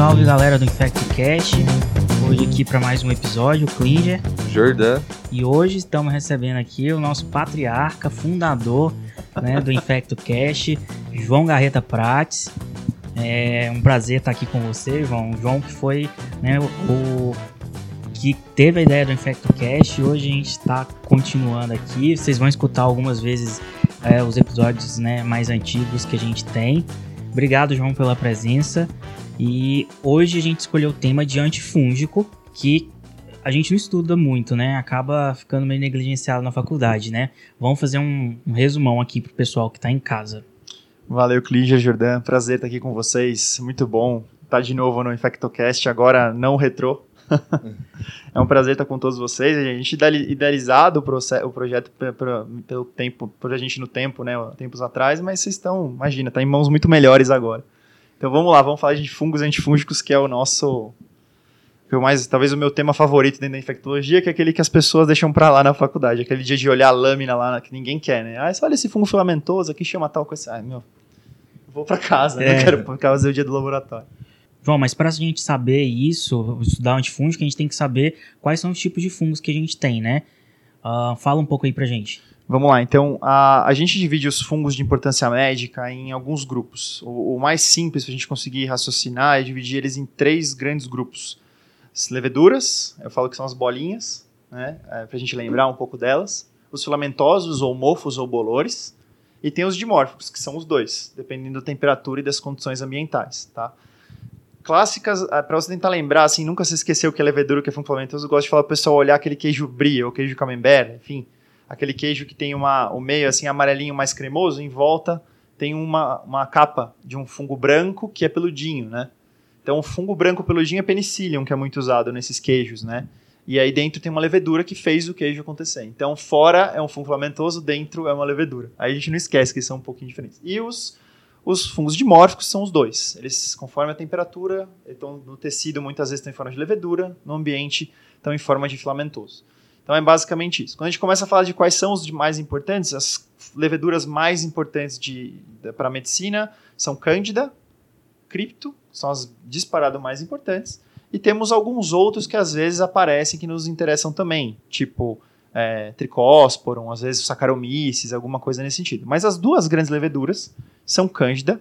salve galera do InfectoCast. Hoje aqui para mais um episódio, o Klinger. Jordan. E hoje estamos recebendo aqui o nosso patriarca, fundador né, do InfectoCast, João Garreta Prates. É um prazer estar aqui com você, João. O João que foi né, o que teve a ideia do InfectoCast. Hoje a gente está continuando aqui. Vocês vão escutar algumas vezes é, os episódios né, mais antigos que a gente tem. Obrigado, João, pela presença. E hoje a gente escolheu o tema de antifúngico, que a gente não estuda muito, né? Acaba ficando meio negligenciado na faculdade, né? Vamos fazer um, um resumão aqui pro pessoal que está em casa. Valeu, Clígia, Jordan. Prazer estar aqui com vocês. Muito bom estar de novo no InfectoCast, agora não retrô. é um prazer estar com todos vocês. A gente idealizado o, projeto pelo tempo, por a gente no tempo, né, tempos atrás, mas vocês estão, imagina, está em mãos muito melhores agora. Então vamos lá, vamos falar de fungos antifúngicos, que é o nosso mais, talvez o meu tema favorito dentro da infectologia, que é aquele que as pessoas deixam para lá na faculdade, aquele dia de olhar a lâmina lá que ninguém quer, né? Ah, olha esse fungo filamentoso aqui, chama tal coisa. Ah, meu, vou para casa, é. não quero fazer o dia do laboratório. João, mas para a gente saber isso, estudar antifúngico, a gente tem que saber quais são os tipos de fungos que a gente tem, né? Uh, fala um pouco aí pra gente. Vamos lá, então a, a gente divide os fungos de importância médica em alguns grupos. O, o mais simples para a gente conseguir raciocinar é dividir eles em três grandes grupos. As leveduras, eu falo que são as bolinhas, né, é, para a gente lembrar um pouco delas. Os filamentosos, ou mofos, ou bolores. E tem os dimórficos, que são os dois, dependendo da temperatura e das condições ambientais, tá? clássicas, ah, para você tentar lembrar, assim, nunca se esqueceu o que é levedura, o que é fungo Eu gosto de falar pro pessoal olhar aquele queijo brie, ou queijo camembert, enfim, aquele queijo que tem uma, o meio, assim, amarelinho mais cremoso, em volta tem uma, uma capa de um fungo branco que é peludinho, né? Então, o fungo branco peludinho é penicillium, que é muito usado nesses queijos, né? E aí dentro tem uma levedura que fez o queijo acontecer. Então, fora é um fungo filamentoso, dentro é uma levedura. Aí a gente não esquece que são um pouquinho diferentes. E os os fungos dimórficos são os dois. Eles, conforme a temperatura, estão no tecido, muitas vezes estão em forma de levedura, no ambiente estão em forma de filamentoso. Então é basicamente isso. Quando a gente começa a falar de quais são os mais importantes, as leveduras mais importantes para a medicina são Cândida, Cripto, são as disparado mais importantes, e temos alguns outros que às vezes aparecem que nos interessam também, tipo é, Tricósporum, às vezes Saccharomyces, alguma coisa nesse sentido. Mas as duas grandes leveduras são Cândida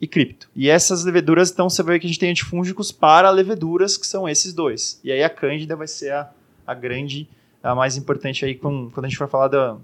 e Cripto. E essas leveduras, então, você vai ver que a gente tem antifúngicos para leveduras, que são esses dois. E aí a Cândida vai ser a, a grande, a mais importante aí com, quando a gente for falar do,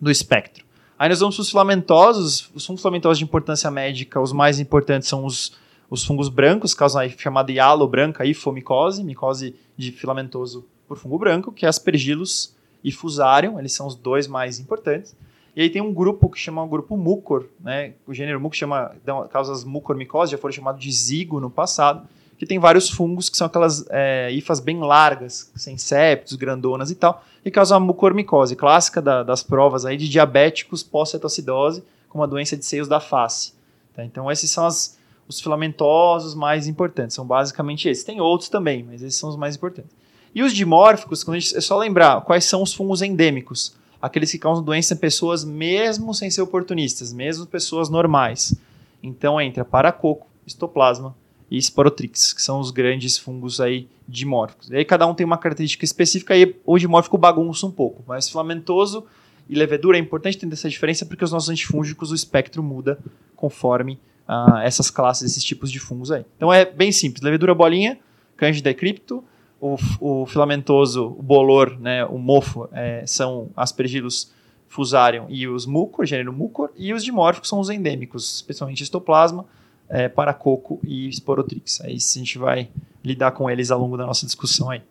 do espectro. Aí nós vamos para os filamentosos. Os fungos filamentosos de importância médica, os mais importantes são os, os fungos brancos, causam a chamada hialo branca, hifomicose, micose de filamentoso por fungo branco, que é aspergillus e fusarium, eles são os dois mais importantes. E aí tem um grupo que chama o grupo mucor, né? O gênero mucor chama causas mucormicose, já foram chamados de zigo no passado, que tem vários fungos que são aquelas é, hifas bem largas, sem septos, grandonas e tal, e causam a mucormicose, clássica da, das provas aí de diabéticos pós-cetoacidose, com uma doença de seios da face. Tá? Então esses são as, os filamentosos mais importantes, são basicamente esses. Tem outros também, mas esses são os mais importantes. E os dimórficos, quando gente, é só lembrar quais são os fungos endêmicos aqueles que causam doença em pessoas mesmo sem ser oportunistas, mesmo pessoas normais. Então entra paracoco, histoplasma e sporotrix, que são os grandes fungos aí dimórficos. E aí cada um tem uma característica específica e o dimórfico bagunça um pouco, mas filamentoso e levedura é importante entender essa diferença porque os nossos antifúngicos, o espectro muda conforme uh, essas classes, esses tipos de fungos aí. Então é bem simples, levedura bolinha, Candida e cripto, o, o filamentoso, o bolor, né, o mofo, é, são aspergillus fusarium e os mucor, gênero mucor, e os dimórficos são os endêmicos, especialmente histoplasma, é, paracoco e sporotrix. Aí a gente vai lidar com eles ao longo da nossa discussão aí.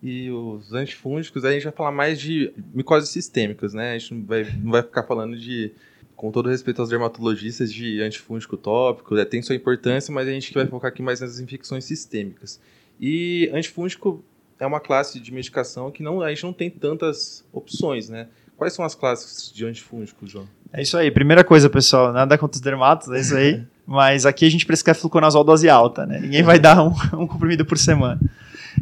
E os antifúngicos, a gente vai falar mais de micoses sistêmicas, né? A gente não vai, não vai ficar falando de, com todo respeito aos dermatologistas, de antifúngico tópico, é, tem sua importância, mas a gente vai focar aqui mais nas infecções sistêmicas. E antifúngico é uma classe de medicação que não, a gente não tem tantas opções, né? Quais são as classes de antifúngico, João? É isso aí. Primeira coisa, pessoal, nada contra os dermatos, é isso aí. Mas aqui a gente prescreve fluconazol dose alta, né? Ninguém vai dar um, um comprimido por semana.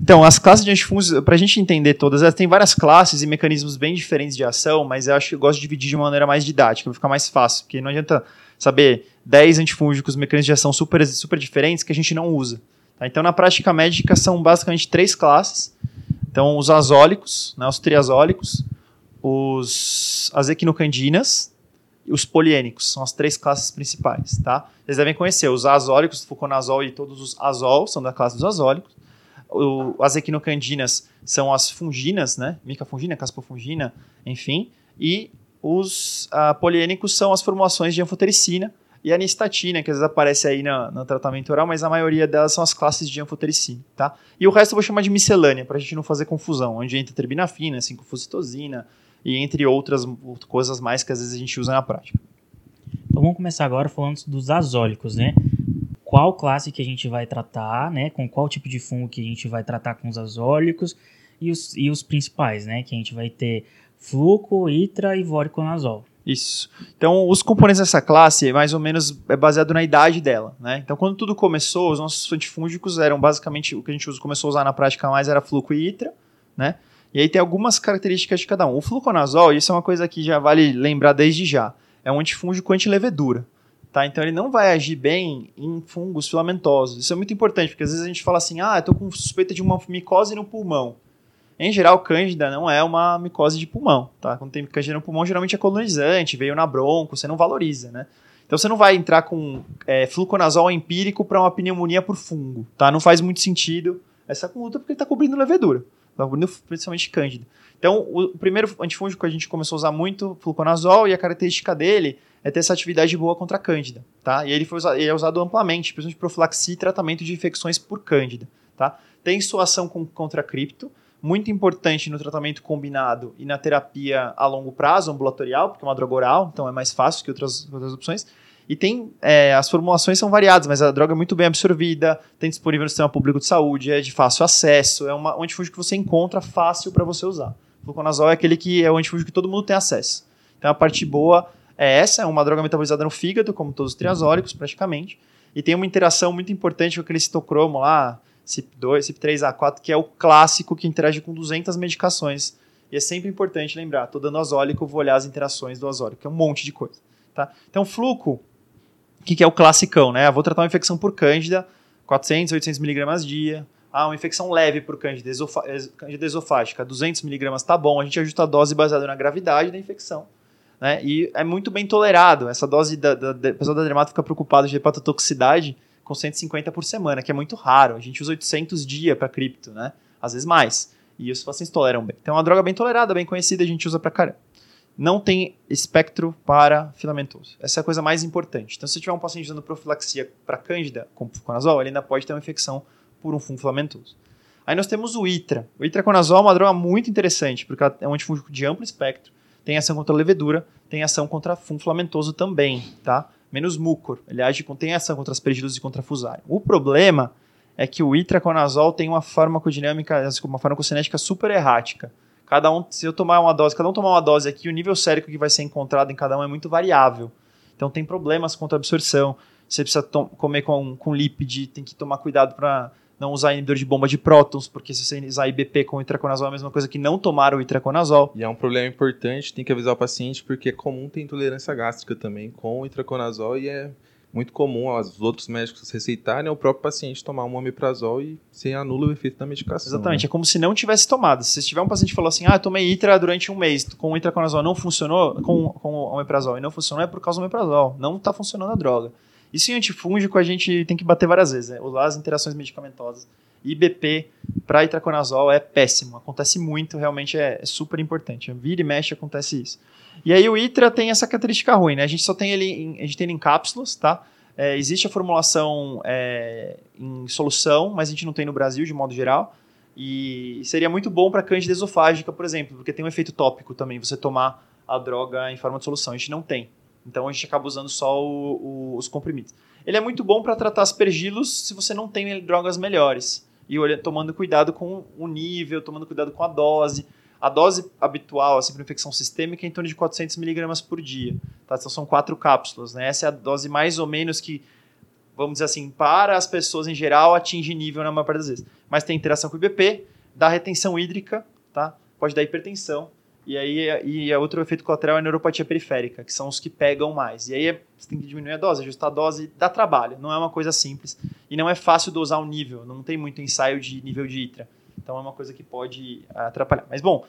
Então, as classes de antifúngicos, para a gente entender todas, elas têm várias classes e mecanismos bem diferentes de ação, mas eu acho que eu gosto de dividir de uma maneira mais didática, vai ficar mais fácil, porque não adianta saber 10 antifúngicos, mecanismos de ação super, super diferentes que a gente não usa. Tá? Então, na prática médica, são basicamente três classes. Então, os azólicos, né, os triazólicos, os as equinocandinas os poliênicos. São as três classes principais. Tá? Vocês devem conhecer os azólicos, fluconazol e todos os azol são da classe dos azólicos. O, as equinocandinas são as funginas, né? Micafungina, caspofungina, enfim. E os uh, poliênicos são as formulações de anfotericina, e anistatina, que às vezes aparece aí no, no, tratamento oral, mas a maioria delas são as classes de anfotericina, tá? E o resto eu vou chamar de miscelânea, para a gente não fazer confusão, onde entra terbinafina, 5-fosfitosina e entre outras coisas mais que às vezes a gente usa na prática. Então vamos começar agora falando dos azólicos, né? Qual classe que a gente vai tratar, né? Com qual tipo de fungo que a gente vai tratar com os azólicos e os, e os principais, né? Que a gente vai ter fluco, itra e voriconazol. Isso. Então, os componentes dessa classe, mais ou menos, é baseado na idade dela, né? Então, quando tudo começou, os nossos antifúngicos eram basicamente o que a gente começou a usar na prática mais era fluco e itra, né? E aí tem algumas características de cada um. O fluconazol, isso é uma coisa que já vale lembrar desde já, é um antifúngico antilevedura, tá? Então, ele não vai agir bem em fungos filamentosos. Isso é muito importante, porque às vezes a gente fala assim, ah, eu tô com suspeita de uma micose no pulmão. Em geral, cândida não é uma micose de pulmão, tá? Quando tem cândida no pulmão, geralmente é colonizante, veio na bronco, você não valoriza, né? Então você não vai entrar com é, fluconazol empírico para uma pneumonia por fungo, tá? Não faz muito sentido essa conduta porque ele está cobrindo levedura, principalmente cândida. Então, o primeiro antifúngico que a gente começou a usar muito, fluconazol, e a característica dele é ter essa atividade boa contra a cândida, tá? E ele, foi usado, ele é usado amplamente, principalmente profilaxia e tratamento de infecções por cândida, tá? Tem sua ação com, contra cripto, muito importante no tratamento combinado e na terapia a longo prazo, ambulatorial, porque é uma droga oral, então é mais fácil que outras, outras opções. E tem, é, as formulações são variadas, mas a droga é muito bem absorvida, tem disponível no sistema público de saúde, é de fácil acesso, é uma, um antifúngico que você encontra fácil para você usar. O fluconazol é aquele que é o antifúngico que todo mundo tem acesso. Então a parte boa é essa, é uma droga metabolizada no fígado, como todos os triazólicos praticamente, e tem uma interação muito importante com aquele citocromo lá, CYP2, CYP3A4, que é o clássico que interage com 200 medicações. E é sempre importante lembrar, estou dando azólico, vou olhar as interações do azólico, que é um monte de coisa. Tá? Então, fluco, o que, que é o classicão? Né? Eu vou tratar uma infecção por cândida, 400, 800 miligramas dia. Ah, uma infecção leve por cândida, esofa cândida esofágica, 200 miligramas tá bom. A gente ajusta a dose baseada na gravidade da infecção. Né? E é muito bem tolerado. Essa dose, da, da, da, pessoa da dermato fica preocupado de hepatotoxicidade, com 150 por semana, que é muito raro. A gente usa 800 dia para cripto, né? Às vezes mais. E os pacientes toleram bem. Então é uma droga bem tolerada, bem conhecida, a gente usa para caramba. Não tem espectro para filamentoso. Essa é a coisa mais importante. Então, se tiver um paciente usando profilaxia para cândida com fluconazol, ele ainda pode ter uma infecção por um fungo filamentoso. Aí nós temos o ITRA. O itraconazol é uma droga muito interessante, porque é um antifúngico de amplo espectro, tem ação contra a levedura, tem ação contra fungo filamentoso também, tá? menos mucor. Ele age com, tem ação contra aspergillus e contra fusarium. O problema é que o itraconazol tem uma farmacodinâmica, uma farmacocinética super errática. Cada um, se eu tomar uma dose, cada um tomar uma dose aqui, o nível sérico que vai ser encontrado em cada um é muito variável. Então tem problemas contra a absorção. Você precisa comer com, com lípide, tem que tomar cuidado para não usar inibidor de bomba de prótons, porque se você usar IBP com itraconazol é a mesma coisa que não tomar o itraconazol. E é um problema importante, tem que avisar o paciente, porque é comum ter intolerância gástrica também com o itraconazol e é muito comum os outros médicos receitarem o próprio paciente tomar um omeprazol e se anula o efeito da medicação. Exatamente, né? é como se não tivesse tomado. Se tiver um paciente que falou assim, ah, eu tomei itra durante um mês, com o itraconazol não funcionou, com, com o omeprazol e não funcionou, é por causa do omeprazol, não está funcionando a droga. Isso em antifúngico a gente tem que bater várias vezes, né? Usar as interações medicamentosas. IBP para itraconazol é péssimo, acontece muito, realmente é, é, super importante. Vira e mexe acontece isso. E aí o ITRA tem essa característica ruim, né? A gente só tem ele em, a gente tem ele em cápsulas, tá? É, existe a formulação é, em solução, mas a gente não tem no Brasil de modo geral. E seria muito bom para cândida esofágica, por exemplo, porque tem um efeito tópico também, você tomar a droga em forma de solução. A gente não tem. Então a gente acaba usando só o, o, os comprimidos. Ele é muito bom para tratar aspergilos se você não tem drogas melhores. E olha, tomando cuidado com o nível, tomando cuidado com a dose. A dose habitual assim, para infecção sistêmica é em torno de 400 miligramas por dia. Tá? Então são quatro cápsulas. Né? Essa é a dose mais ou menos que, vamos dizer assim, para as pessoas em geral atinge nível na maior parte das vezes. Mas tem interação com o IBP, dá retenção hídrica, tá? pode dar hipertensão E aí e a outro efeito colateral é a neuropatia periférica, que são os que pegam mais. E aí é, você tem que diminuir a dose, ajustar a dose, dá trabalho, não é uma coisa simples. E não é fácil dosar o nível, não tem muito ensaio de nível de ITRA. Então é uma coisa que pode atrapalhar. Mas bom,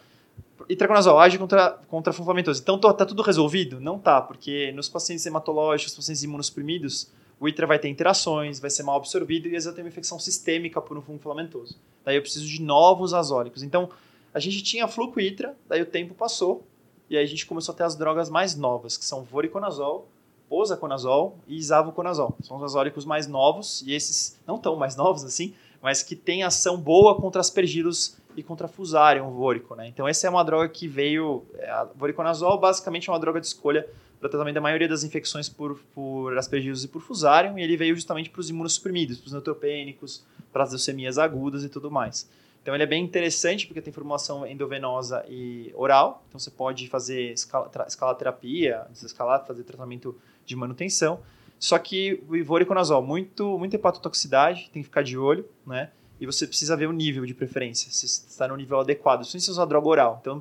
itraconazol age contra, contra a funfamatosa. Então tá tudo resolvido? Não tá, porque nos pacientes hematológicos, pacientes imunossuprimidos, o ITRA vai ter interações, vai ser mal absorvido e às vezes eu tenho uma infecção sistêmica por um fungo filamentoso. Daí eu preciso de novos azólicos. Então, a gente tinha fluco ITRA, daí o tempo passou e aí a gente começou a ter as drogas mais novas, que são voriconazol, posaconazol e isavoconazol. São os azólicos mais novos e esses não tão mais novos assim, mas que têm ação boa contra aspergilos e contra fusarium vórico, né? Então essa é uma droga que veio, é, a voriconazol basicamente é uma droga de escolha para tratamento da maioria das infecções por, por aspergilos e por fusarium, e ele veio justamente para os imunossuprimidos, para os neutropênicos, para as leucemias agudas e tudo mais. Então ele é bem interessante porque tem formulação endovenosa e oral, então você pode fazer escala, escalaterapia, desescalar, fazer tratamento de manutenção. Só que o ivoriconazol, muito, muita hepatotoxicidade, tem que ficar de olho, né? E você precisa ver o nível de preferência, se está no nível adequado. Se você usar droga oral, então,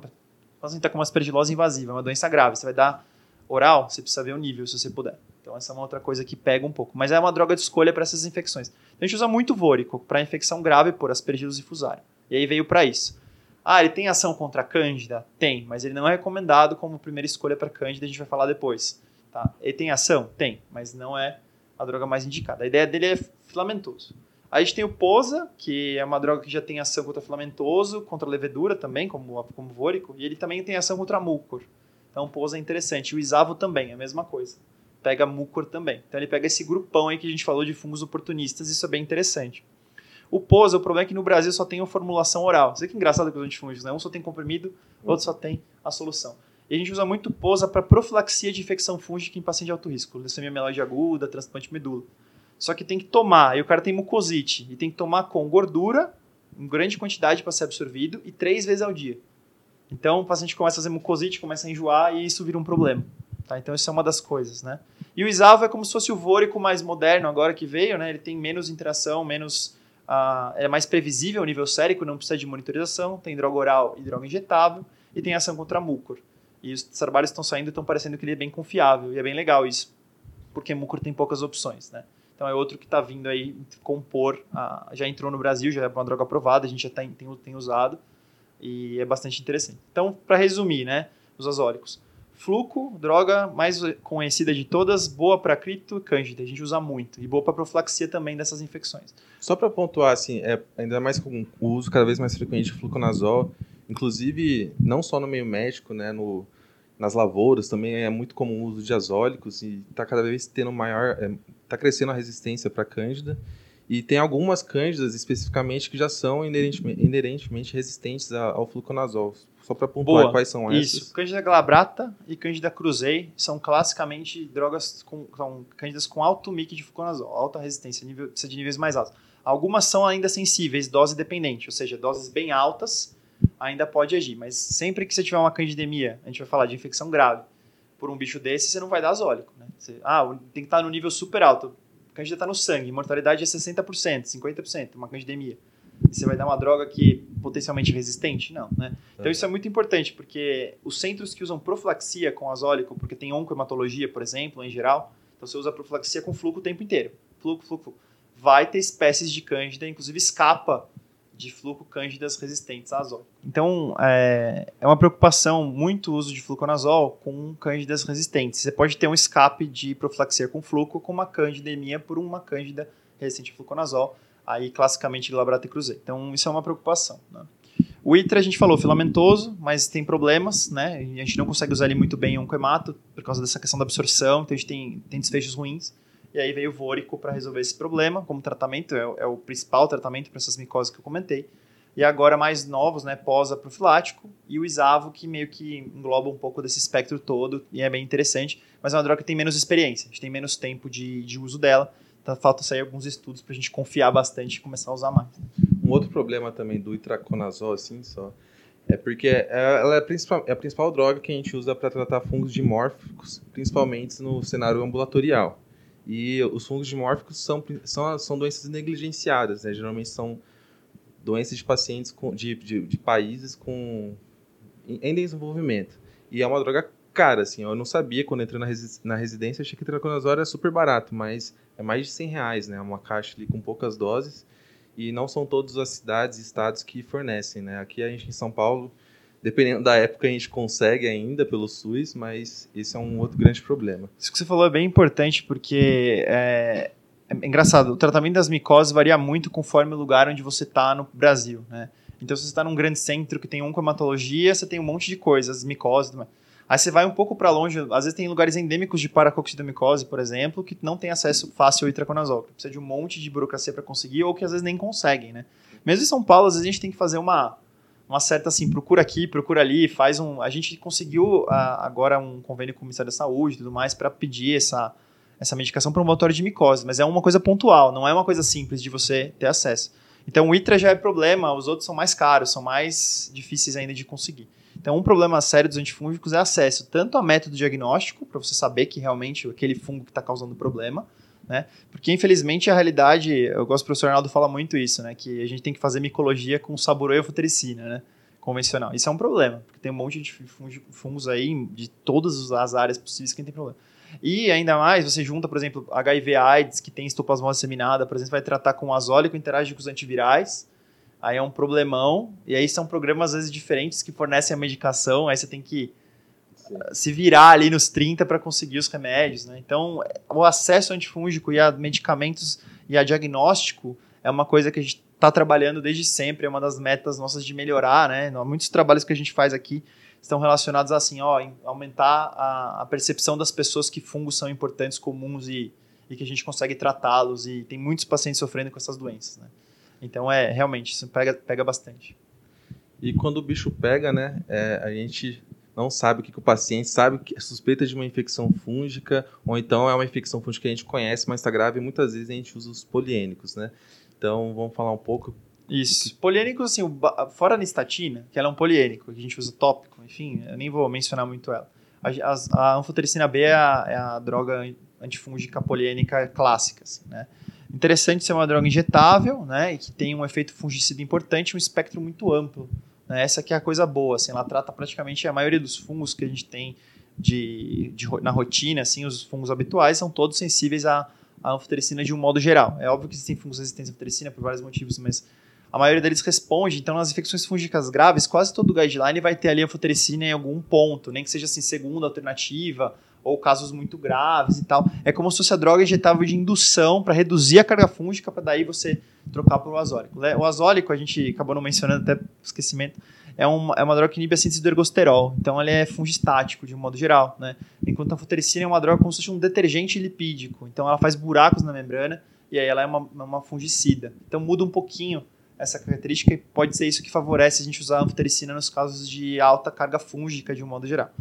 você está com uma aspergilose invasiva, uma doença grave, você vai dar oral, você precisa ver o nível, se você puder. Então, essa é uma outra coisa que pega um pouco. Mas é uma droga de escolha para essas infecções. Então, a gente usa muito vórico para infecção grave por aspergilos e fusário. E aí veio para isso. Ah, ele tem ação contra a cândida? Tem, mas ele não é recomendado como primeira escolha para cândida, a gente vai falar depois. Tá? Ele tem ação? Tem, mas não é a droga mais indicada. A ideia dele é filamentoso. Aí a gente tem o Posa, que é uma droga que já tem ação contra filamentoso, contra levedura também, como, como vórico, e ele também tem ação contra mucor. Então, pouso é interessante. O isavo também, é a mesma coisa. Pega mucor também. Então, ele pega esse grupão aí que a gente falou de fungos oportunistas, isso é bem interessante. O pouso, o problema é que no Brasil só tem a formulação oral. Isso que engraçado com os antifúngicos, né? Um só tem comprimido, o outro só tem a solução. E a gente usa muito posa para profilaxia de infecção fúngica em paciente de alto risco, leucemia mieloide aguda, transplante medula. Só que tem que tomar, e o cara tem mucosite, e tem que tomar com gordura, em grande quantidade para ser absorvido, e três vezes ao dia. Então o paciente começa a fazer mucosite, começa a enjoar e isso vira um problema. Tá? Então isso é uma das coisas, né? E o isavo é como se fosse o vórico mais moderno agora que veio, né? Ele tem menos interação, menos uh, é mais previsível o nível sérico, não precisa de monitorização, tem droga oral e droga injetável e tem ação contra mucor. E os trabalhos estão saindo e estão parecendo que ele é bem confiável e é bem legal isso, porque mucor tem poucas opções, né? Então é outro que está vindo aí compor, uh, já entrou no Brasil, já é uma droga aprovada, a gente já tá, tem, tem usado e é bastante interessante. Então, para resumir, né, os azólicos. Fluco, droga mais conhecida de todas, boa para cripto e cândida, a gente usa muito, e boa para profilaxia também dessas infecções. Só para pontuar, assim, é, ainda mais com o uso cada vez mais frequente de fluconazol, inclusive não só no meio médico, né, no, nas lavouras também é muito comum o uso de azólicos e está cada vez tendo maior, está é, crescendo a resistência para cândida. E tem algumas cândidas especificamente que já são inerentemente, inerentemente resistentes ao fluconazol. Só para pontuar Boa, quais são essas. Isso, Cândida glabrata e Cândida cruzei são classicamente drogas com são cândidas com alto mic de fluconazol, alta resistência, nível, precisa de níveis mais altos. Algumas são ainda sensíveis, dose dependente, ou seja, doses bem altas ainda pode agir, mas sempre que você tiver uma candidemia, a gente vai falar de infecção grave, por um bicho desse, você não vai dar azólico. Né? Você, ah, tem que estar no nível super alto candida está no sangue, mortalidade é 60%, 50%, uma candidemia. Você vai dar uma droga que é potencialmente resistente? Não, né? Então é. isso é muito importante, porque os centros que usam profilaxia com azólico, porque tem oncohematologia, por exemplo, em geral, então você usa profilaxia com fluco o tempo inteiro. Fluco, fluco, fluco. Vai ter espécies de cândida, inclusive escapa de fluco cândidas resistentes a azol. Então, é, é uma preocupação muito o uso de fluconazol com cândidas resistentes. Você pode ter um escape de profilaxia com fluco com uma candidemia por uma cândida resistente a fluconazol, aí classicamente glabrata e cruzei. Então, isso é uma preocupação. Né? O ITRA a gente falou filamentoso, mas tem problemas, né? A gente não consegue usar ele muito bem em um coemato por causa dessa questão da absorção, então a gente tem, tem desfechos ruins. E aí veio o vórico para resolver esse problema, como tratamento, é, é o principal tratamento para essas micoses que eu comentei. E agora mais novos, né, pós-profilático, e o isavo, que meio que engloba um pouco desse espectro todo, e é bem interessante, mas é uma droga que tem menos experiência, a gente tem menos tempo de, de uso dela, então falta sair alguns estudos para a gente confiar bastante e começar a usar mais. Um outro problema também do itraconazol, assim, só, é porque é, ela é a, principal, é a principal droga que a gente usa para tratar fungos dimórficos, principalmente no cenário ambulatorial. E os fungos dimórficos são, são, são doenças negligenciadas, né? Geralmente são doenças de pacientes com, de, de, de países com em desenvolvimento. E é uma droga cara, assim. Eu não sabia quando entrei na, resi na residência, achei que traconazol era super barato, mas é mais de 100 reais, né? Uma caixa ali com poucas doses. E não são todas as cidades e estados que fornecem, né? Aqui a gente em São Paulo, dependendo da época, a gente consegue ainda pelo SUS, mas esse é um outro grande problema. Isso que você falou é bem importante, porque é, é engraçado, o tratamento das micoses varia muito conforme o lugar onde você está no Brasil, né? Então, se você está num grande centro que tem oncomatologia, você tem um monte de coisas, micose, Aí você vai um pouco para longe, às vezes tem lugares endêmicos de paracoxidomicose, por exemplo, que não tem acesso fácil ao itraconazol. Precisa de um monte de burocracia para conseguir, ou que às vezes nem conseguem, né? Mesmo em São Paulo, às vezes a gente tem que fazer uma, uma certa assim, procura aqui, procura ali, faz um. A gente conseguiu a, agora um convênio com o Ministério da Saúde e tudo mais para pedir essa, essa medicação para um motor de micose, mas é uma coisa pontual, não é uma coisa simples de você ter acesso. Então o ITRA já é problema, os outros são mais caros, são mais difíceis ainda de conseguir. Então, um problema sério dos antifúngicos é acesso tanto a método diagnóstico, para você saber que realmente aquele fungo que está causando o problema, né? Porque, infelizmente, a realidade, eu gosto do professor Arnaldo fala muito isso, né? Que a gente tem que fazer micologia com sabor e anfotericina, né? Convencional. Isso é um problema, porque tem um monte de fungos aí de todas as áreas possíveis que tem problema. E ainda mais, você junta, por exemplo, HIV AIDS, que tem estoplasmose disseminada, por exemplo, vai tratar com azólico, interage com os antivirais, aí é um problemão, e aí são programas às vezes diferentes que fornecem a medicação, aí você tem que Sim. se virar ali nos 30 para conseguir os remédios, né? Então, o acesso antifúngico e a medicamentos e a diagnóstico é uma coisa que a gente está trabalhando desde sempre, é uma das metas nossas de melhorar, né? Muitos trabalhos que a gente faz aqui estão relacionados assim, ó, aumentar a, a percepção das pessoas que fungos são importantes, comuns e, e que a gente consegue tratá-los e tem muitos pacientes sofrendo com essas doenças, né? Então, é, realmente, isso pega, pega bastante. E quando o bicho pega, né, é, a gente não sabe o que, que, o paciente sabe que é suspeita de uma infecção fúngica, ou então é uma infecção fúngica que a gente conhece, mas está grave, e muitas vezes a gente usa os poliênicos, né? Então, vamos falar um pouco. Isso. Poliênicos, assim, fora a nistatina, que ela é um poliênico, que a gente usa tópico, enfim, eu nem vou mencionar muito ela. A, a, a anfotericina B é a, é a droga antifúngica poliênica clássica, assim, né? Interessante ser uma droga injetável, né, e que tem um efeito fungicida importante, um espectro muito amplo. Né? Essa que é a coisa boa, assim, ela trata praticamente a maioria dos fungos que a gente tem de, de na rotina, assim, os fungos habituais são todos sensíveis à, à de um modo geral. É óbvio que existem fungos resistentes à anfotericina por vários motivos, mas a maioria deles responde. Então, nas infecções fúngicas graves, quase todo guideline vai ter ali anfotericina em algum ponto, nem que seja assim, segunda alternativa ou casos muito graves e tal. É como se fosse a droga injetável de indução para reduzir a carga fúngica, para daí você trocar por o azólico. Né? O azólico, a gente acabou não mencionando até esquecimento, é uma, é uma droga que inibe a síntese do ergosterol. Então, ele é fungistático, de um modo geral. Né? Enquanto a anfotericina é uma droga como se fosse um detergente lipídico. Então, ela faz buracos na membrana e aí ela é uma, uma fungicida. Então, muda um pouquinho essa característica e pode ser isso que favorece a gente usar a anfotericina nos casos de alta carga fúngica, de um modo geral.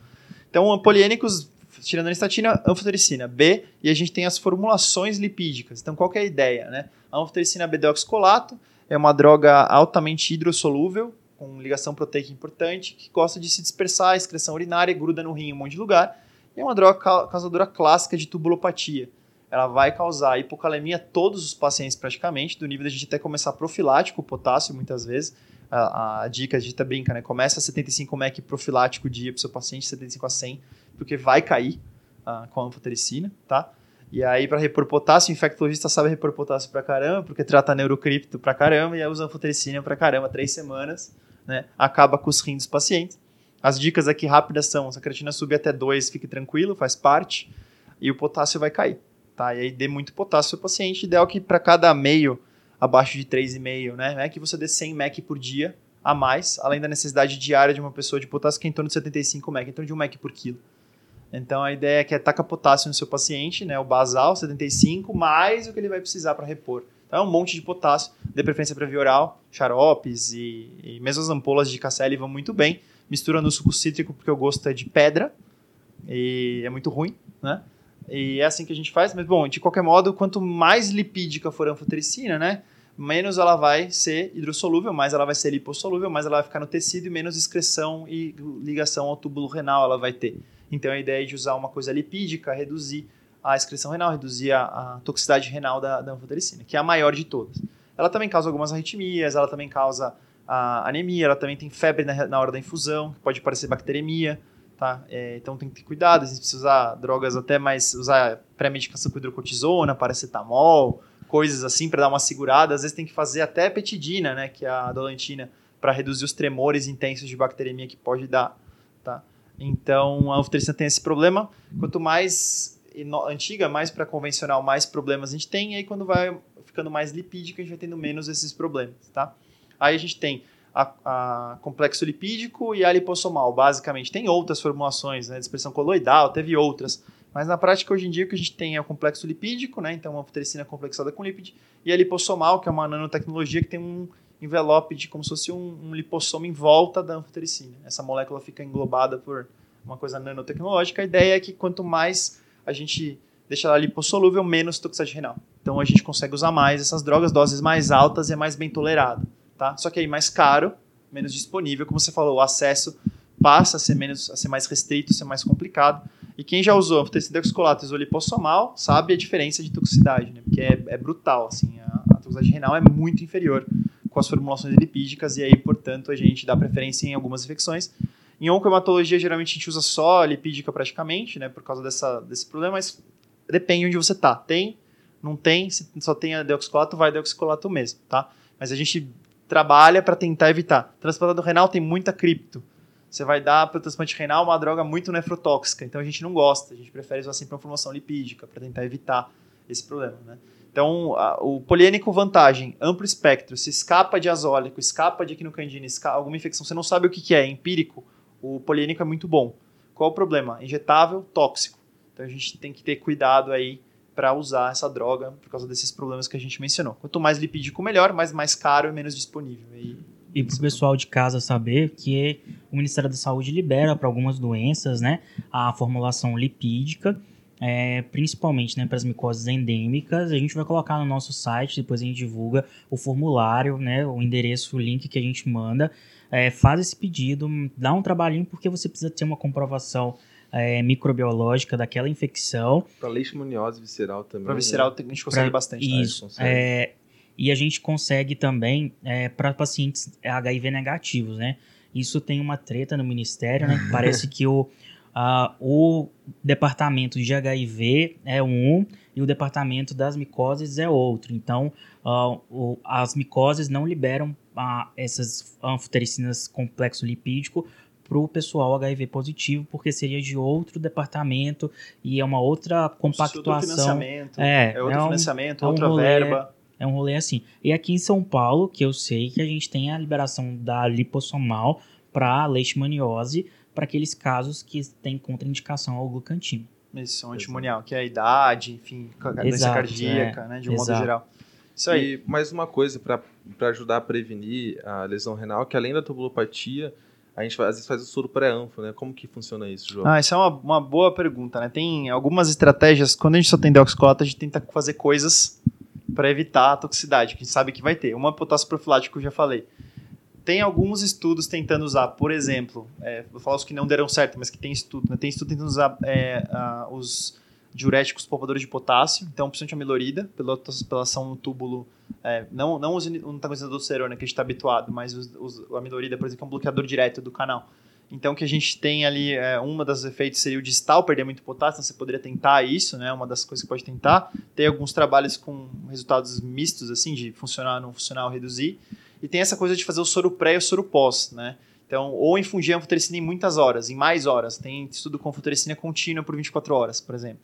Então, poliênicos tirando a estatina, anfotericina B, e a gente tem as formulações lipídicas. Então, qual é a ideia? Né? A anfotericina B-deoxicolato é uma droga altamente hidrossolúvel, com ligação proteica importante, que gosta de se dispersar, excreção urinária, gruda no rim em um monte de lugar, e é uma droga causadora clássica de tubulopatia. Ela vai causar hipocalemia a todos os pacientes praticamente, do nível de a gente até começar profilático, potássio muitas vezes, a, a, dica, a gente brinca, né? Começa a 75 mEq profilático dia para o seu paciente, 75 a 100, porque vai cair uh, com a anfotericina, tá? E aí, para repor potássio, o infectologista sabe repor potássio pra caramba, porque trata neurocripto pra caramba, e aí usa anfotericina pra caramba, três semanas, né? Acaba com os rins dos pacientes. As dicas aqui rápidas são, se a creatina subir até 2, fique tranquilo, faz parte, e o potássio vai cair, tá? E aí dê muito potássio ao paciente, ideal que para cada meio abaixo de 3,5, né? É que você dê 100 mEq por dia a mais, além da necessidade diária de uma pessoa de potássio, que é em torno de 75 mEq, em torno de 1 mEq por quilo. Então a ideia é que é taca potássio no seu paciente, né? O basal, 75, mais o que ele vai precisar para repor. Então é um monte de potássio, de preferência para via oral, xaropes e, e mesmo as ampolas de KCL vão muito bem. Mistura no suco cítrico porque eu gosto é de pedra e é muito ruim, né? E é assim que a gente faz, mas bom, de qualquer modo, quanto mais lipídica for a anfotericina, né? Menos ela vai ser hidrossolúvel, mais ela vai ser lipossolúvel, mais ela vai ficar no tecido e menos excreção e ligação ao túbulo renal ela vai ter. Então a ideia é de usar uma coisa lipídica, reduzir a excreção renal, reduzir a, a toxicidade renal da, da anfotericina, que é a maior de todas. Ela também causa algumas arritmias, ela também causa anemia, ela também tem febre na, na hora da infusão, pode parecer bacteremia, tá? É, então tem que ter cuidado, a gente precisa usar drogas até mais, usar pré-medicação com hidrocortisona, paracetamol, coisas assim para dar uma segurada. Às vezes tem que fazer até petidina, né, que é a dolantina, para reduzir os tremores intensos de bacteremia que pode dar, tá? Então a anfotericina tem esse problema. Quanto mais antiga, mais para convencional, mais problemas a gente tem. E aí quando vai ficando mais lipídica, a gente vai tendo menos esses problemas, tá? Aí a gente tem a, a, complexo lipídico e a lipossomal, basicamente. Tem outras formulações, né? Dispersão coloidal, teve outras. Mas na prática, hoje em dia, o que a gente tem é o complexo lipídico, né? Então, uma anfotericina complexada com lipid, e a lipossomal, que é uma nanotecnologia que tem um envelope de como se fosse um, um lipossoma em volta da anfotericina. Essa molécula fica englobada por uma coisa nanotecnológica. A ideia é que quanto mais a gente deixa ela lipossolúvel, menos toxicidade renal. Então, a gente consegue usar mais essas drogas, doses mais altas e é mais bem tolerado, tá? Só que aí mais caro, menos disponível, como você falou, o acesso passa a ser menos a ser mais restrito, ser mais complicado. E quem já usou deoxicolato e lipossomal sabe a diferença de toxicidade, né? Porque é, é brutal, assim, a, a, toxicidade renal é muito inferior com as formulações lipídicas e aí, portanto, a gente dá preferência em algumas infecções. Em oncohematologia, geralmente a gente usa só lipídica praticamente, né, por causa dessa, desse problema, mas depende onde você tá. Tem, não tem, se só tem a deoxicolato, vai deoxicolato mesmo, tá? Mas a gente trabalha para tentar evitar. Transplantado renal tem muita cripto você vai dar para o transplante renal uma droga muito nefrotóxica. Então a gente não gosta, a gente prefere usar sempre uma formação lipídica para tentar evitar esse problema. Né? Então, a, o poliênico vantagem, amplo espectro, se escapa de azólico, escapa de quinocandina, escapa, alguma infecção, você não sabe o que, que é, é empírico, o poliênico é muito bom. Qual o problema? Injetável, tóxico. Então a gente tem que ter cuidado aí para usar essa droga por causa desses problemas que a gente mencionou. Quanto mais lipídico, melhor, mas mais caro e menos disponível. E e para o pessoal de casa saber que o Ministério da Saúde libera para algumas doenças, né, a formulação lipídica, é, principalmente né, para as micoses endêmicas. A gente vai colocar no nosso site, depois a gente divulga o formulário, né, o endereço, o link que a gente manda. É, faz esse pedido, dá um trabalhinho porque você precisa ter uma comprovação é, microbiológica daquela infecção. Para leishmaniose visceral também. Para visceral né? a gente consegue pra, bastante. Né? Isso. É, e a gente consegue também é, para pacientes HIV negativos, né? Isso tem uma treta no ministério, né? Parece que o, uh, o departamento de HIV é um e o departamento das micoses é outro. Então, uh, o, as micoses não liberam uh, essas anfotericinas complexo lipídico para o pessoal HIV positivo, porque seria de outro departamento e é uma outra compactuação. Outro financiamento, é, é outro é um, financiamento, é um outra rolê, verba. É um rolê assim. E aqui em São Paulo, que eu sei que a gente tem a liberação da lipossomal para leishmaniose, para aqueles casos que têm contraindicação ao glucantina. Isso, antimonial, que é a idade, enfim, doença Exato, cardíaca, é. né, de um Exato. modo geral. Isso aí. E mais uma coisa para ajudar a prevenir a lesão renal, que além da tubulopatia, a gente às vezes faz o soro pré-anfo, né? Como que funciona isso, João? Ah, isso é uma, uma boa pergunta, né? Tem algumas estratégias, quando a gente só tem deoxicolato, a gente tenta fazer coisas para evitar a toxicidade, que a gente sabe que vai ter. Uma potássio profilático, eu já falei. Tem alguns estudos tentando usar, por exemplo, é, vou falar os que não deram certo, mas que tem estudo, né? tem estudo tentando usar é, os diuréticos poupadores de potássio, então principalmente a milorida, pela, pela ação no túbulo, é, não, não os antagonistas da aldosterona que a gente está habituado, mas os, os, a milorida, por exemplo, é um bloqueador direto do canal. Então, que a gente tem ali, é, uma das efeitos seria o distal, perder muito potássio, então você poderia tentar isso, né? Uma das coisas que pode tentar. Tem alguns trabalhos com resultados mistos, assim, de funcionar, não funcionar ou reduzir. E tem essa coisa de fazer o soro pré e o soro pós, né? Então, ou infundir a anfotericina em muitas horas, em mais horas. Tem estudo com anfotericina contínua por 24 horas, por exemplo.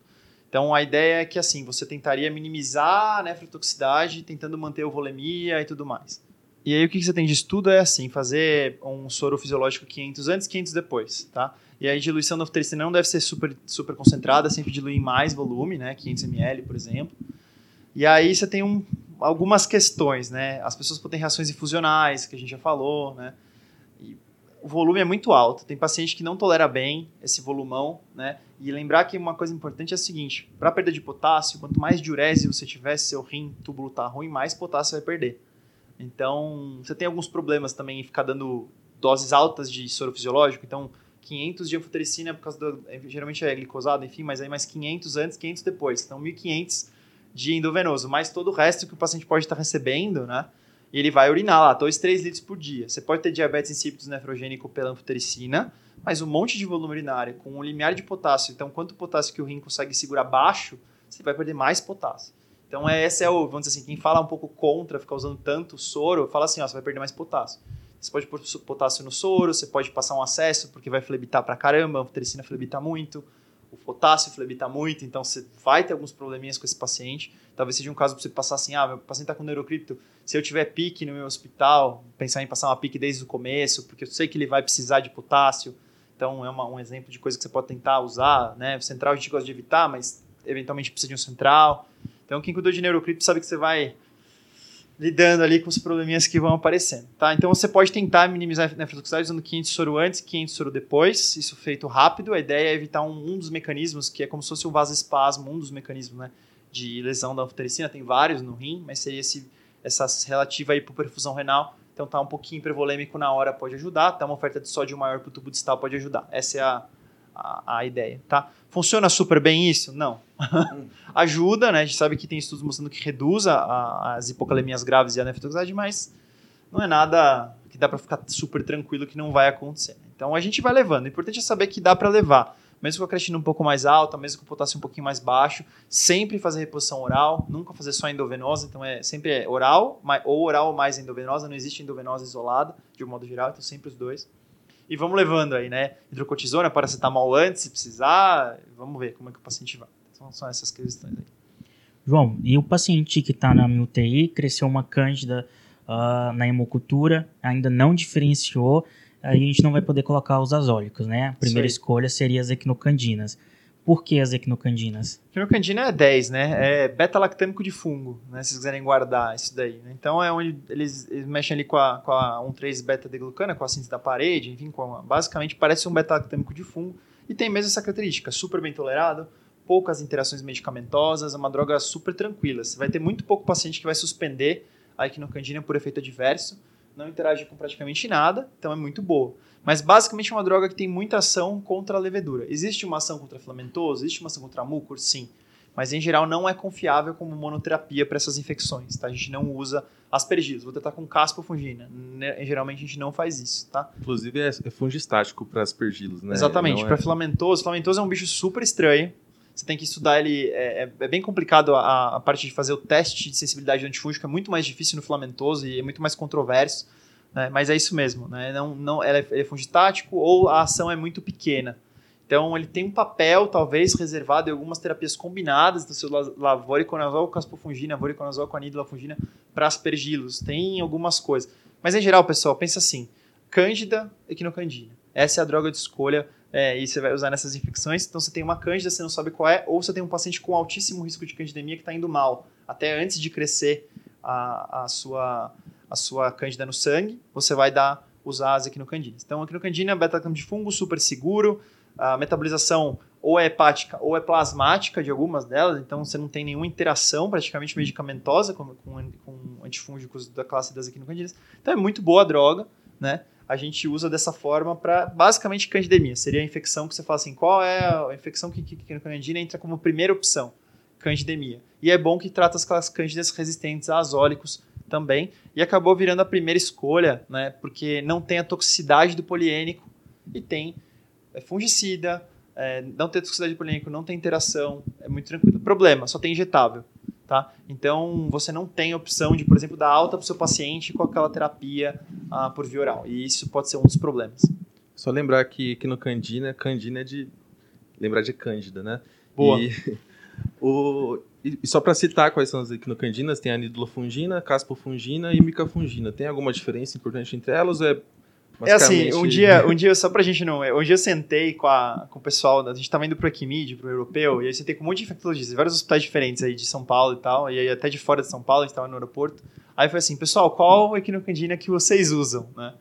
Então, a ideia é que, assim, você tentaria minimizar a nefrotoxicidade, tentando manter o volemia e tudo mais. E aí o que você tem de estudo é assim, fazer um soro fisiológico 500 antes, 500 depois, tá? E aí a diluição da anfotericina não deve ser super, super concentrada, sempre diluir mais volume, né? 500 ml, por exemplo. E aí você tem um, algumas questões, né? As pessoas podem reações infusionais, que a gente já falou, né? E o volume é muito alto. Tem paciente que não tolera bem esse volumão, né? E lembrar que uma coisa importante é a seguinte: para perda de potássio, quanto mais diurese você tiver, se seu rim túbulo tá ruim, mais potássio vai perder. Então, você tem alguns problemas também em ficar dando doses altas de soro fisiológico. Então, 500 de anfotericina por causa do. É, geralmente é glicosado, enfim, mas aí mais 500 antes, 500 depois. Então, 1.500 de endovenoso, mais todo o resto que o paciente pode estar recebendo, né? E ele vai urinar lá 2, 3 litros por dia. Você pode ter diabetes insípidos nefrogênico pela anfotericina, mas um monte de volume urinário com um limiar de potássio. Então, quanto potássio que o rim consegue segurar baixo, você vai perder mais potássio. Então, é, esse é o, vamos dizer assim, quem fala um pouco contra ficar usando tanto soro, fala assim, ó, você vai perder mais potássio. Você pode pôr potássio no soro, você pode passar um acesso, porque vai flebitar pra caramba, a anfotericina flebita muito, o potássio flebita muito, então você vai ter alguns probleminhas com esse paciente. Talvez seja um caso para você passar assim, ah, meu paciente está com neurocripto, se eu tiver pique no meu hospital, pensar em passar uma pique desde o começo, porque eu sei que ele vai precisar de potássio, então é uma, um exemplo de coisa que você pode tentar usar, né? Central a gente gosta de evitar, mas eventualmente precisa de um central. Então quem cuidou de neurocripto sabe que você vai lidando ali com os probleminhas que vão aparecendo, tá? Então você pode tentar minimizar a nefrotoxicidade usando 500 soro antes, 500 soro depois, isso feito rápido. A ideia é evitar um, um dos mecanismos, que é como se fosse o vasoespasmo, um dos mecanismos, né, de lesão da anfotericina, tem vários no rim, mas seria esse, essa relativa aí perfusão renal. Então tá um pouquinho hipervolêmico na hora pode ajudar, tá uma oferta de sódio maior para o tubo distal pode ajudar. Essa é a, a, a ideia, tá? Funciona super bem isso? Não. Ajuda, né? A gente sabe que tem estudos mostrando que reduz a, as hipocalemias graves e a nefrotoxicidade, mas não é nada que dá para ficar super tranquilo que não vai acontecer. Então a gente vai levando. O importante é saber que dá para levar. Mesmo com a creatina um pouco mais alta, mesmo com o potássio um pouquinho mais baixo, sempre fazer reposição oral, nunca fazer só endovenosa, então é sempre é oral, ou oral mais endovenosa, não existe endovenosa isolada, de um modo geral, então sempre os dois. E vamos levando aí, né? Hidrocortisona, paracetamol antes, se precisar. Vamos ver como é que o paciente vai. Então, são essas questões aí. João, e o paciente que está na UTI, cresceu uma cândida uh, na hemocultura, ainda não diferenciou, aí a gente não vai poder colocar os azólicos, né? A primeira escolha seria as equinocandinas. Por que as equinocandinas? Equinocandina é 10, né? É beta-lactâmico de fungo, né? Se vocês quiserem guardar isso daí. Né? Então é onde eles, eles, mexem ali com a, com a 1,3-beta-deglucana, com a síntese da parede, enfim, a, basicamente parece um beta-lactâmico de fungo e tem mesmo essa característica, super bem tolerado, poucas interações medicamentosas, é uma droga super tranquila. Você vai ter muito pouco paciente que vai suspender a equinocandina por efeito adverso, não interage com praticamente nada, então é muito boa. Mas basicamente é uma droga que tem muita ação contra a levedura. Existe uma ação contra flamentoso? Existe uma ação contra mucor? Sim. Mas em geral não é confiável como monoterapia para essas infecções. Tá? A gente não usa aspergilos. Vou tratar com caspofungina. Né? Geralmente a gente não faz isso. Tá? Inclusive é, é fungistático para aspergilos, né? Exatamente. Para é... filamentoso. Filamentoso é um bicho super estranho. Você tem que estudar ele. É, é, é bem complicado a, a, parte de fazer o teste de sensibilidade do antifúngico, é muito mais difícil no filamentoso e é muito mais controverso. Né? Mas é isso mesmo, né? Não, não, é, ele é fungitático ou a ação é muito pequena. Então ele tem um papel, talvez, reservado em algumas terapias combinadas do seu lavoriconazol, caspofungina, voriconazol com anidilafungina para aspergilos. Tem algumas coisas. Mas em geral, pessoal, pensa assim: cândida, equinocandina. Essa é a droga de escolha é, e você vai usar nessas infecções. Então você tem uma cândida, você não sabe qual é, ou você tem um paciente com altíssimo risco de candidemia que está indo mal, até antes de crescer a, a sua a sua cândida no sangue, você vai dar usar as equinocandinas. Então, a equinocandina é beta-lactam de fungo super seguro, a metabolização ou é hepática ou é plasmática de algumas delas, então você não tem nenhuma interação praticamente medicamentosa com, com, com antifúngicos da classe das equinocandinas. Então é muito boa a droga, né? A gente usa dessa forma para basicamente candidemia. Seria a infecção que você fala assim, qual é a infecção que, que, que a equinocandina entra como primeira opção? Candidemia. E é bom que trata as cândidas resistentes a azólicos também, e acabou virando a primeira escolha, né, porque não tem a toxicidade do poliênico e tem é, fungicida, é, não tem toxicidade do poliênico, não tem interação, é muito tranquilo. Problema, só tem injetável. Tá? Então, você não tem opção de, por exemplo, dar alta para o seu paciente com aquela terapia ah, por via oral. E isso pode ser um dos problemas. Só lembrar que, que no Candina, Candina é de. Lembrar de Cândida, né? Boa. E, o, e só para citar quais são as equinocandinas, tem a nidulafungina, caspofungina e micafungina. Tem alguma diferença importante entre elas é é assim, um dia, um dia, só pra gente não. Um dia eu sentei com, a, com o pessoal, a gente tava indo pro Equimid, pro europeu, e aí sentei com um monte de infectologistas, vários hospitais diferentes aí de São Paulo e tal, e aí até de fora de São Paulo, a gente tava no aeroporto. Aí foi assim, pessoal, qual equinocandina que vocês usam, né?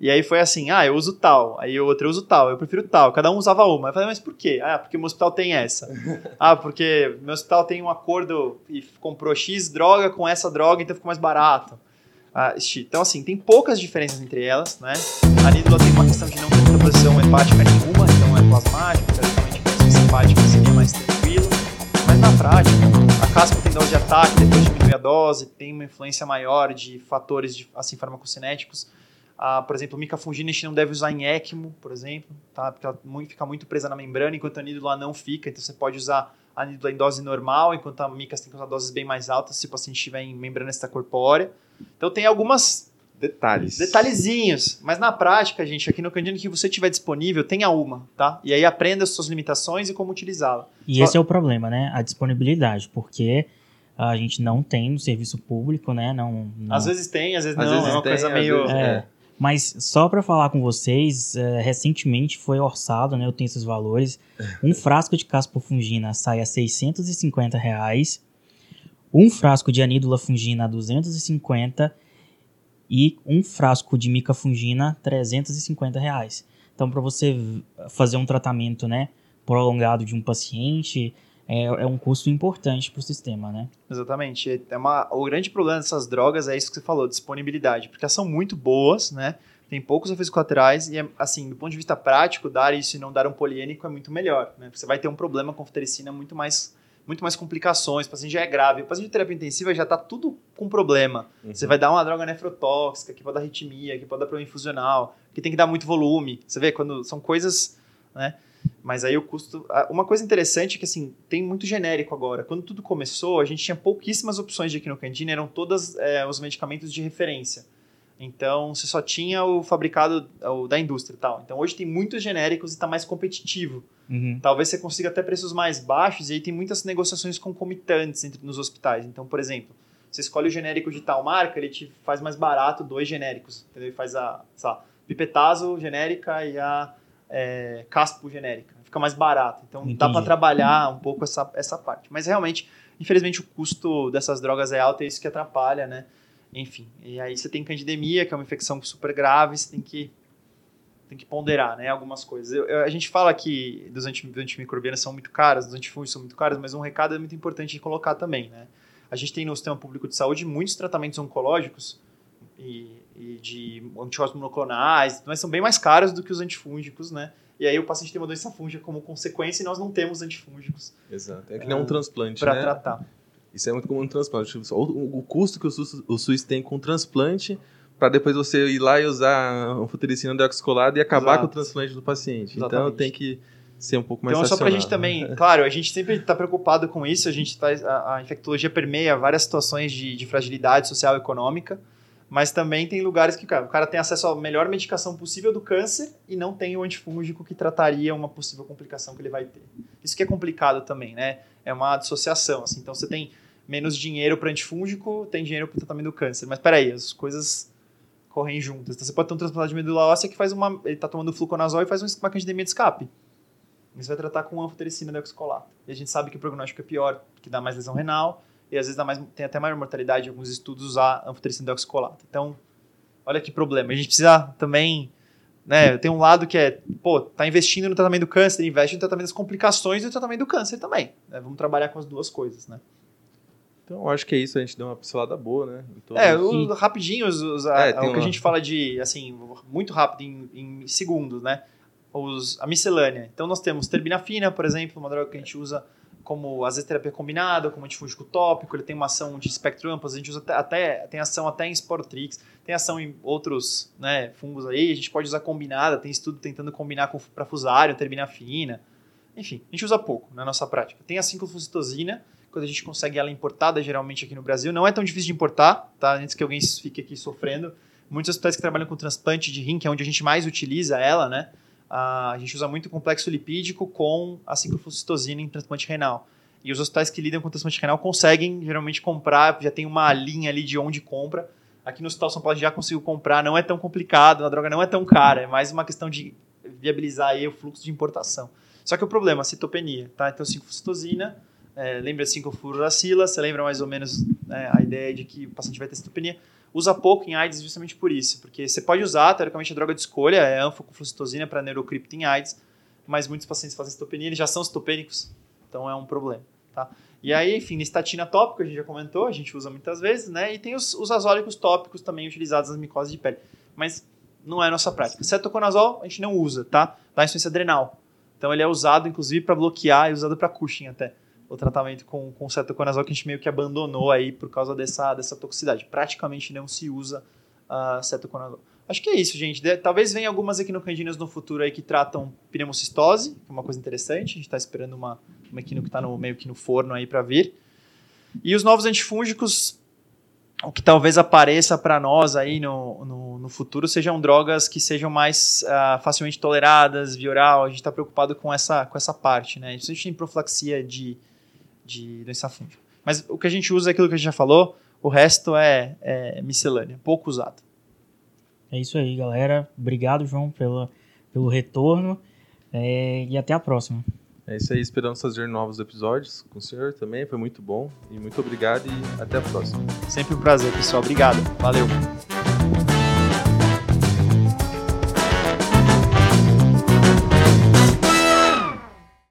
E aí foi assim, ah, eu uso tal. Aí o outro eu uso tal, eu prefiro tal. Cada um usava uma. Eu falei, mas por quê? Ah, porque meu hospital tem essa. ah, porque meu hospital tem um acordo e comprou X droga com essa droga, então ficou mais barato. Então, assim, tem poucas diferenças entre elas, né? A nídula tem uma questão de não ter composição hepática nenhuma, então é plasmática, teoricamente, a simpática seria mais tranquilo. Mas na prática, a caspa tem dose de ataque, depois diminui a dose, tem uma influência maior de fatores de, assim, farmacocinéticos. Ah, por exemplo, micafungina a gente não deve usar em ECMO, por exemplo, tá? porque ela fica muito presa na membrana, enquanto a anídula não fica. Então você pode usar a anídula em dose normal, enquanto a mica tem que usar doses bem mais altas se o paciente estiver em membrana extracorpórea. Então tem algumas Detalhes. detalhezinhos, mas na prática, gente, aqui no Candino que você tiver disponível, tenha uma, tá? E aí aprenda as suas limitações e como utilizá-la. E Só- esse é o problema, né? A disponibilidade, porque a gente não tem no serviço público, né? Não, não- Às vezes tem, às vezes Às não, vezes é uma tem, coisa meio... vezes- É. É. Mas só para falar com vocês, é, recentemente foi orçado, né? Eu tenho esses valores. Um frasco de caspa fungina sai a 650 reais. Um frasco de anídula fungina a 250 e um frasco de mica fungina 350 reais. Então, para você fazer um tratamento, né, prolongado de um paciente, é, é um custo importante para o sistema, né? Exatamente. É uma, o grande problema dessas drogas é isso que você falou, disponibilidade. Porque elas são muito boas, né? Tem poucos efeitos colaterais e, é, assim, do ponto de vista prático, dar isso e não dar um poliênico é muito melhor, né? Você vai ter um problema com anfotericina muito mais, muito mais complicações, o paciente já é grave. O paciente de terapia intensiva já está tudo com problema. Uhum. Você vai dar uma droga nefrotóxica, que pode dar arritmia, que pode dar problema infusional, que tem que dar muito volume. Você vê, quando são coisas, né? Mas aí o custo. Uma coisa interessante é que assim, tem muito genérico agora. Quando tudo começou, a gente tinha pouquíssimas opções de quinocandina, eram todas é, os medicamentos de referência. Então, você só tinha o fabricado o da indústria e tal. Então, hoje tem muitos genéricos e está mais competitivo. Uhum. Talvez você consiga até preços mais baixos e aí tem muitas negociações concomitantes entre, nos hospitais. Então, por exemplo, você escolhe o genérico de tal marca, ele te faz mais barato dois genéricos. Entendeu? Ele faz a, sei lá, pipetazo genérica e a é, caspo genérica. Fica mais barato. Então, dá Entendi. para trabalhar um pouco essa, essa parte. Mas realmente, infelizmente, o custo dessas drogas é alto e é isso que atrapalha, né? Enfim, e aí você tem candidemia, que é uma infecção super grave, você tem que tem que ponderar, né, algumas coisas. Eu- eu- a gente fala que dos anti- dos antimicrobianos são muito caros, dos antifúngicos são muito caros, mas um recado é muito importante de colocar também, né? A gente tem no sistema público de saúde muitos tratamentos oncológicos e, e de anticorpos monoclonais, mas são bem mais caros do que os antifúngicos, né? E aí o paciente tem uma doença fúngica como consequência e nós não temos antifúngicos Exato. É que nem um transplante, para né? tratar. Isso é muito comum no transplante. O, o- custo que o SUS, o SUS tem com o transplante para depois você ir lá e usar anfotericina deoxicolada e acabar Exato. com o transplante do paciente. Então Exatamente. tem que ser um pouco mais Então, só pra racional. gente também, claro, a gente sempre está preocupado com isso, a gente tá, a, a infectologia permeia várias situações de, de fragilidade social e econômica, mas também tem lugares que cara, o cara tem acesso à melhor medicação possível do câncer e não tem o antifúngico que trataria uma possível complicação que ele vai ter. Isso que é complicado também, né? É uma dissociação, assim. Então você tem menos dinheiro para antifúngico, tem dinheiro para tratamento do câncer. Mas peraí, as coisas correm juntas. Então você pode ter um transplante de medula óssea que faz uma. Ele tá tomando fluconazol e faz uma candidemia de escape. Você vai tratar com anfotericina deoxicolato. E a gente sabe que o prognóstico é pior, que dá mais lesão renal, e às vezes dá mais, tem até maior mortalidade em alguns estudos usar anfotericina deoxicolato. Então, olha que problema. A gente precisa também. Né, tem um lado que é, pô, tá investindo no tratamento do câncer, investe no tratamento das complicações e no tratamento do câncer também. né? Vamos trabalhar com as duas coisas, né? Então eu acho que é isso, a gente deu uma pincelada boa, né? É, o, rapidinho, os, os- a- É, o que a uma- gente fala de, assim, muito rápido, em, em segundos, né? Os, a miscelânea. Então nós temos terbinafina, por exemplo, uma droga que a gente usa como às vezes terapia combinada, como antifúngico tópico, ele tem uma ação de espectro amplo, a gente usa até, até- tem ação até em Sporotrix, tem ação em outros né, fungos aí, a gente pode usar combinada, tem estudo tentando combinar com para fusário, terbinafina. Enfim, a gente usa pouco na nossa prática. Tem a 5-flucitosina, quando a gente consegue ela importada, geralmente aqui no Brasil, não é tão difícil de importar, tá? Antes que alguém fique aqui sofrendo. Muitos hospitais que trabalham com transplante de rim, que é onde a gente mais utiliza ela, né? A gente usa muito complexo lipídico com a 5-flucitosina em transplante renal. E os hospitais que lidam com transplante renal conseguem geralmente comprar, já tem uma linha ali de onde compra. Aqui no Hospital São Paulo já conseguiu comprar, não é tão complicado, a droga não é tão cara, é mais uma questão de viabilizar aí o fluxo de importação. Só que o problema, a citopenia, tá? Então 5-flucitosina, é, lembra 5-fluoracila, você lembra mais ou menos né, a ideia de que o paciente vai ter citopenia. Usa pouco em AIDS justamente por isso, porque você pode usar, teoricamente, a droga de escolha é anfocoflucitosina para neurocripto em AIDS, mas muitos pacientes fazem citopenia, eles já são citopênicos, então é um problema, tá? E aí, enfim, estatina tópica, a gente já comentou, a gente usa muitas vezes, né? E tem os, os azólicos tópicos também utilizados nas micoses de pele, mas não é a nossa prática. Cetoconazol a gente não usa, tá? Dá insuficiência adrenal. Então ele é usado, inclusive, para bloquear, é usado para Cushing até. O tratamento com, com cetoconazol que a gente meio que abandonou aí por causa dessa, dessa toxicidade. Praticamente não se usa uh, cetoconazol. Acho que é isso, gente. De, talvez venha algumas equinocandinas no futuro aí que tratam pneumocistose, que é uma coisa interessante. A gente está esperando uma, uma equino que está meio que no forno aí para vir. E os novos antifúngicos, o que talvez apareça para nós aí no, no, no, futuro sejam drogas que sejam mais uh, facilmente toleradas, via oral. A gente está preocupado com essa, com essa parte, né? A gente tem profilaxia de de doença fúngica. Mas o que a gente usa é aquilo que a gente já falou, o resto é, é miscelânea, pouco usado. É isso aí, galera. Obrigado, João, pelo, pelo retorno é, e até a próxima. É isso aí, esperamos fazer novos episódios com o senhor também, foi muito bom. E muito obrigado e até a próxima. Sempre um prazer, pessoal. Obrigado. Valeu.